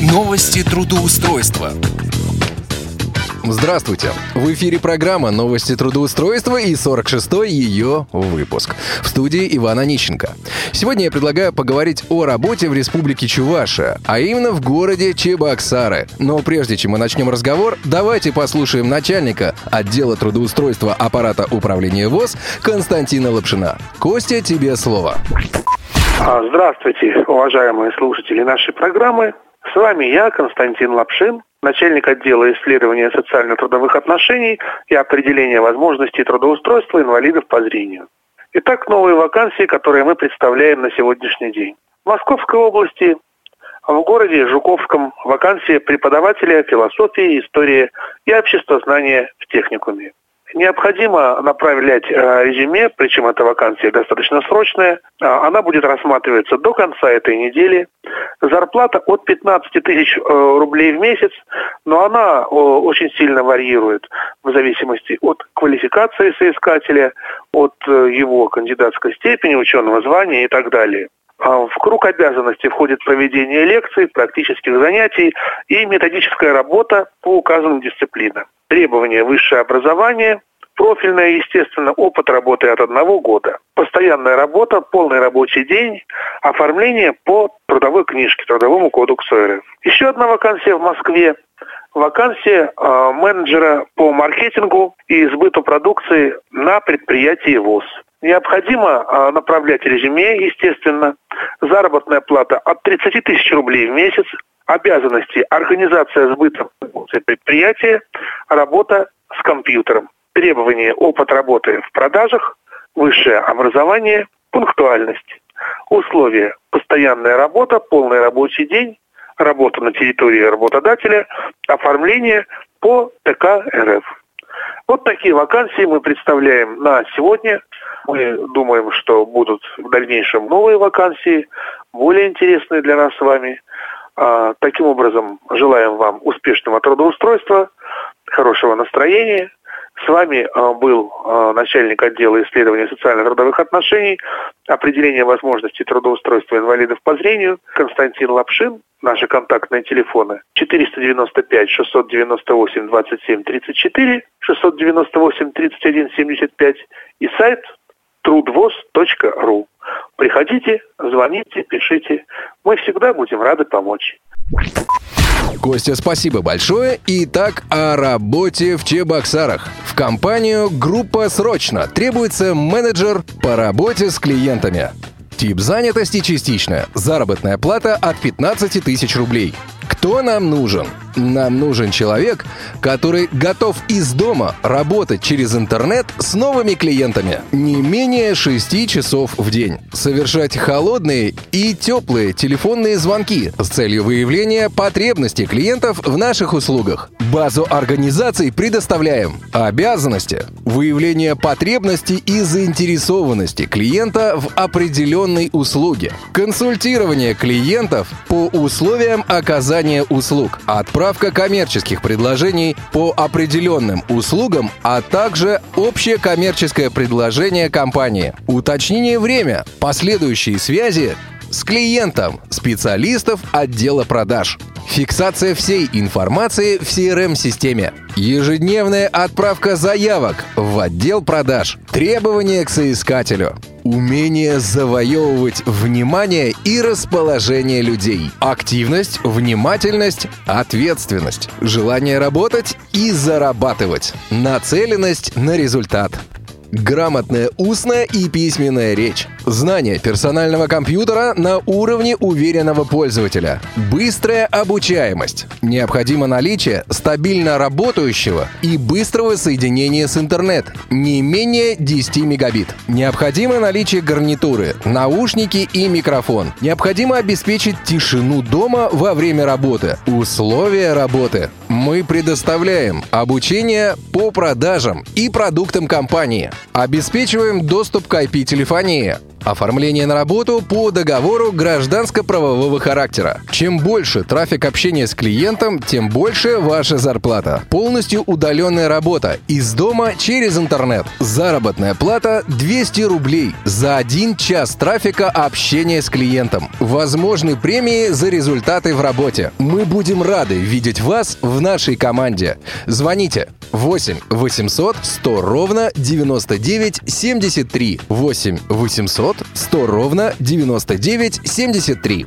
Новости трудоустройства. Здравствуйте! В эфире программа «Новости трудоустройства» и 46-й ее выпуск. В студии Ивана Нищенко. Сегодня я предлагаю поговорить о работе в Республике Чувашия, а именно в городе Чебоксары. Но прежде чем мы начнем разговор, давайте послушаем начальника отдела трудоустройства аппарата управления ВОЗ Константина Лапшина. Костя, тебе слово. А, здравствуйте, уважаемые слушатели нашей программы. С вами я, Константин Лапшин, начальник отдела исследования социально-трудовых отношений и определения возможностей трудоустройства инвалидов по зрению. Итак, новые вакансии, которые мы представляем на сегодняшний день. В Московской области, в городе Жуковском вакансия преподавателя философии, истории и обществознания в техникуме. Необходимо направлять э, резюме, причем эта вакансия достаточно срочная. А, она будет рассматриваться до конца этой недели. Зарплата от 15 тысяч э, рублей в месяц, но она очень сильно варьирует в зависимости от квалификации соискателя, от э, его кандидатской степени, ученого звания и так далее. А, в круг обязанностей входит проведение лекций, практических занятий и методическая работа по указанным дисциплинам. Требования высшее образование, профильное, естественно, опыт работы от одного года. Постоянная работа, полный рабочий день, оформление по трудовой книжке, Трудовому кодексу РФ. Еще одна вакансия в Москве. Вакансия э, менеджера по маркетингу и сбыту продукции на предприятии ВОЗ. Необходимо э, направлять резюме, естественно. Заработная плата от 30 тысяч рублей в месяц. Обязанности организация сбыта предприятия, работа с компьютером. Требования опыт работы в продажах, высшее образование, пунктуальность. Условия – постоянная работа, полный рабочий день, работа на территории работодателя, оформление по ТК РФ. Вот такие вакансии мы представляем на сегодня. Мы думаем, что будут в дальнейшем новые вакансии, более интересные для нас с вами. А, таким образом, желаем вам успешного трудоустройства, хорошего настроения. С вами а, был а, начальник отдела исследования социально-трудовых отношений, определения возможностей трудоустройства инвалидов по зрению Константин Лапшин. Наши контактные телефоны 495 698 27 34, 698 31 75 и сайт трудвоз.ру. Приходите, звоните, пишите. Мы всегда будем рады помочь. Костя, спасибо большое. Итак, о работе в Чебоксарах. В компанию «Группа срочно» требуется менеджер по работе с клиентами. Тип занятости частичная. Заработная плата от 15 тысяч рублей. Кто нам нужен? Нам нужен человек, который готов из дома работать через интернет с новыми клиентами. Не менее 6 часов в день. Совершать холодные и теплые телефонные звонки с целью выявления потребностей клиентов в наших услугах. Базу организаций предоставляем. Обязанности. Выявление потребностей и заинтересованности клиента в определенной услуге. Консультирование клиентов по условиям оказания услуг. Отправка Отправка коммерческих предложений по определенным услугам, а также общее коммерческое предложение компании. Уточнение время, последующие связи с клиентом, специалистов отдела продаж. Фиксация всей информации в CRM-системе. Ежедневная отправка заявок в отдел продаж. Требования к соискателю. Умение завоевывать внимание и расположение людей. Активность, внимательность, ответственность. Желание работать и зарабатывать. Нацеленность на результат. Грамотная устная и письменная речь. Знание персонального компьютера на уровне уверенного пользователя. Быстрая обучаемость. Необходимо наличие стабильно работающего и быстрого соединения с интернет. Не менее 10 мегабит. Необходимо наличие гарнитуры, наушники и микрофон. Необходимо обеспечить тишину дома во время работы. Условия работы. Мы предоставляем обучение по продажам и продуктам компании. Обеспечиваем доступ к IP-телефонии Оформление на работу по договору гражданско-правового характера. Чем больше трафик общения с клиентом, тем больше ваша зарплата. Полностью удаленная работа. Из дома через интернет. Заработная плата 200 рублей за один час трафика общения с клиентом. Возможны премии за результаты в работе. Мы будем рады видеть вас в нашей команде. Звоните 8 800 100 ровно 99 73 8 800 100 ровно 99 73.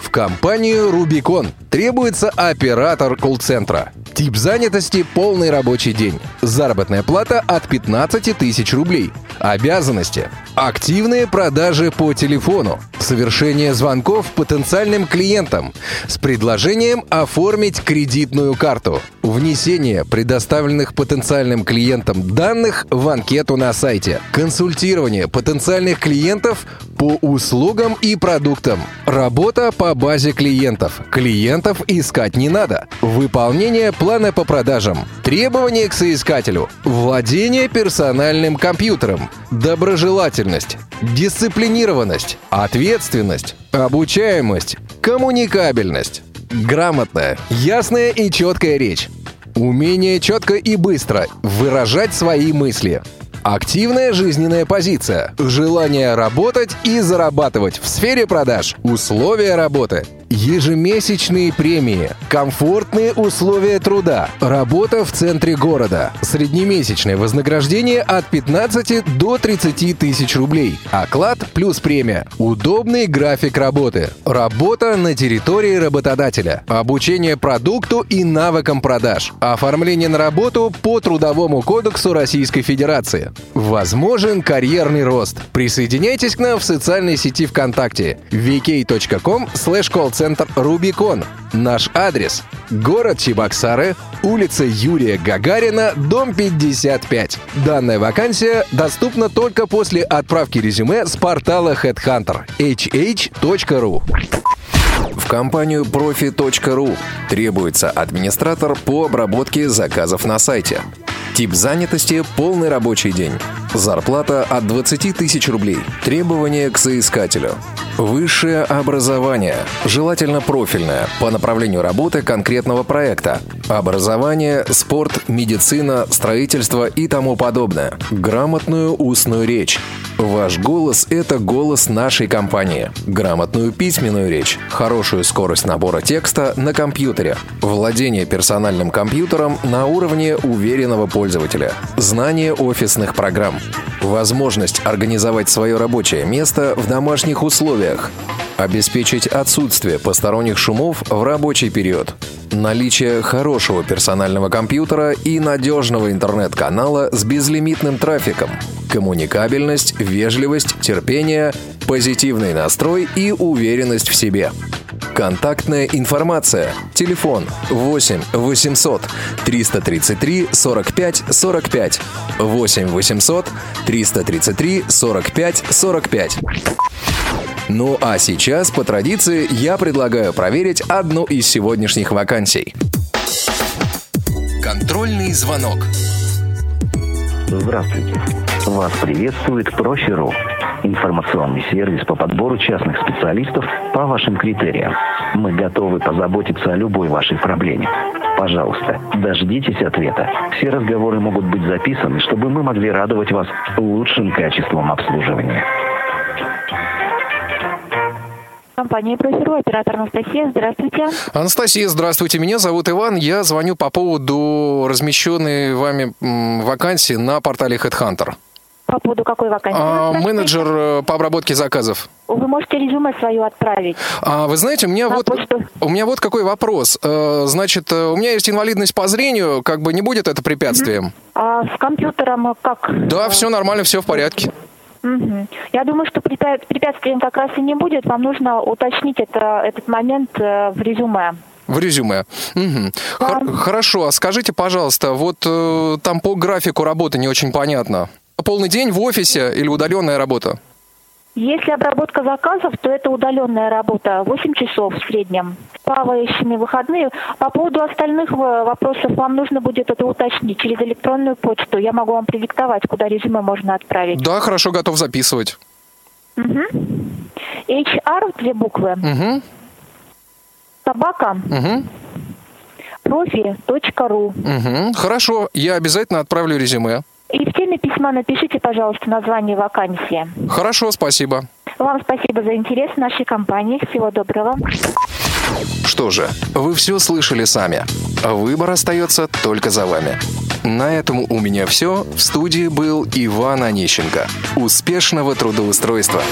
В компанию Rubicon требуется оператор колл-центра. Тип занятости – полный рабочий день. Заработная плата от 15 тысяч рублей. Обязанности – активные продажи по телефону, совершение звонков потенциальным клиентам. С предложением оформить кредитную карту, внесение предоставленных потенциальным клиентам данных в анкету на сайте, консультирование потенциальных клиентов по услугам и продуктам, работа по базе клиентов, клиентов искать не надо, выполнение плана по продажам, требования к соискателю, владение персональным компьютером, доброжелательность, дисциплинированность, ответственность, обучаемость, коммуникабельность, грамотная, ясная и четкая речь, умение четко и быстро выражать свои мысли, Активная жизненная позиция. Желание работать и зарабатывать в сфере продаж. Условия работы ежемесячные премии, комфортные условия труда, работа в центре города, среднемесячное вознаграждение от 15 до 30 тысяч рублей, оклад плюс премия, удобный график работы, работа на территории работодателя, обучение продукту и навыкам продаж, оформление на работу по Трудовому кодексу Российской Федерации. Возможен карьерный рост. Присоединяйтесь к нам в социальной сети ВКонтакте. vk.com slash центр «Рубикон». Наш адрес – город Чебоксары, улица Юрия Гагарина, дом 55. Данная вакансия доступна только после отправки резюме с портала HeadHunter hh.ru. В компанию profi.ru требуется администратор по обработке заказов на сайте. Тип занятости – полный рабочий день. Зарплата от 20 тысяч рублей. Требования к соискателю. Высшее образование, желательно профильное, по направлению работы конкретного проекта. Образование, спорт, медицина, строительство и тому подобное. Грамотную устную речь. Ваш голос – это голос нашей компании. Грамотную письменную речь, хорошую скорость набора текста на компьютере, владение персональным компьютером на уровне уверенного пользователя, знание офисных программ, возможность организовать свое рабочее место в домашних условиях, обеспечить отсутствие посторонних шумов в рабочий период, наличие хорошего персонального компьютера и надежного интернет-канала с безлимитным трафиком, коммуникабельность, вежливость, терпение, позитивный настрой и уверенность в себе. Контактная информация. Телефон 8 800 333 45 45. 8 800 333 45 45. Ну а сейчас, по традиции, я предлагаю проверить одну из сегодняшних вакансий. Контрольный звонок. Здравствуйте. Вас приветствует Профи.ру. Информационный сервис по подбору частных специалистов по вашим критериям. Мы готовы позаботиться о любой вашей проблеме. Пожалуйста, дождитесь ответа. Все разговоры могут быть записаны, чтобы мы могли радовать вас лучшим качеством обслуживания. Компания «Профиру», оператор Анастасия. Здравствуйте. Анастасия, здравствуйте. Меня зовут Иван. Я звоню по поводу размещенной вами вакансии на портале HeadHunter. По поводу какой вакансии? А, менеджер э, по обработке заказов. Вы можете резюме свое отправить. А, вы знаете, у меня На вот почту. у меня вот какой вопрос. Э, Значит, э, у меня есть инвалидность по зрению, как бы не будет это препятствием? А с компьютером как? Да, все нормально, все в порядке. Я думаю, что препя- препятствием как раз и не будет. Вам нужно уточнить это, этот момент в резюме. В резюме. Мгм. Хор- Хорошо, а скажите, пожалуйста, вот э, там по графику работы не очень понятно. Полный день в офисе или удаленная работа? Если обработка заказов, то это удаленная работа, 8 часов в среднем. Плавающими выходные. По поводу остальных э, вопросов вам нужно будет это уточнить через электронную почту. Я могу вам продиктовать, куда резюме можно отправить. Да, хорошо, готов записывать. Угу. HR, две буквы. Угу. Собака. Угу. Профи.ру. Угу. Хорошо, я обязательно отправлю резюме. И в теме письма напишите, пожалуйста, название вакансии. Хорошо, спасибо. Вам спасибо за интерес в нашей компании. Всего доброго. Что же, вы все слышали сами. Выбор остается только за вами. На этом у меня все. В студии был Иван Онищенко. Успешного трудоустройства!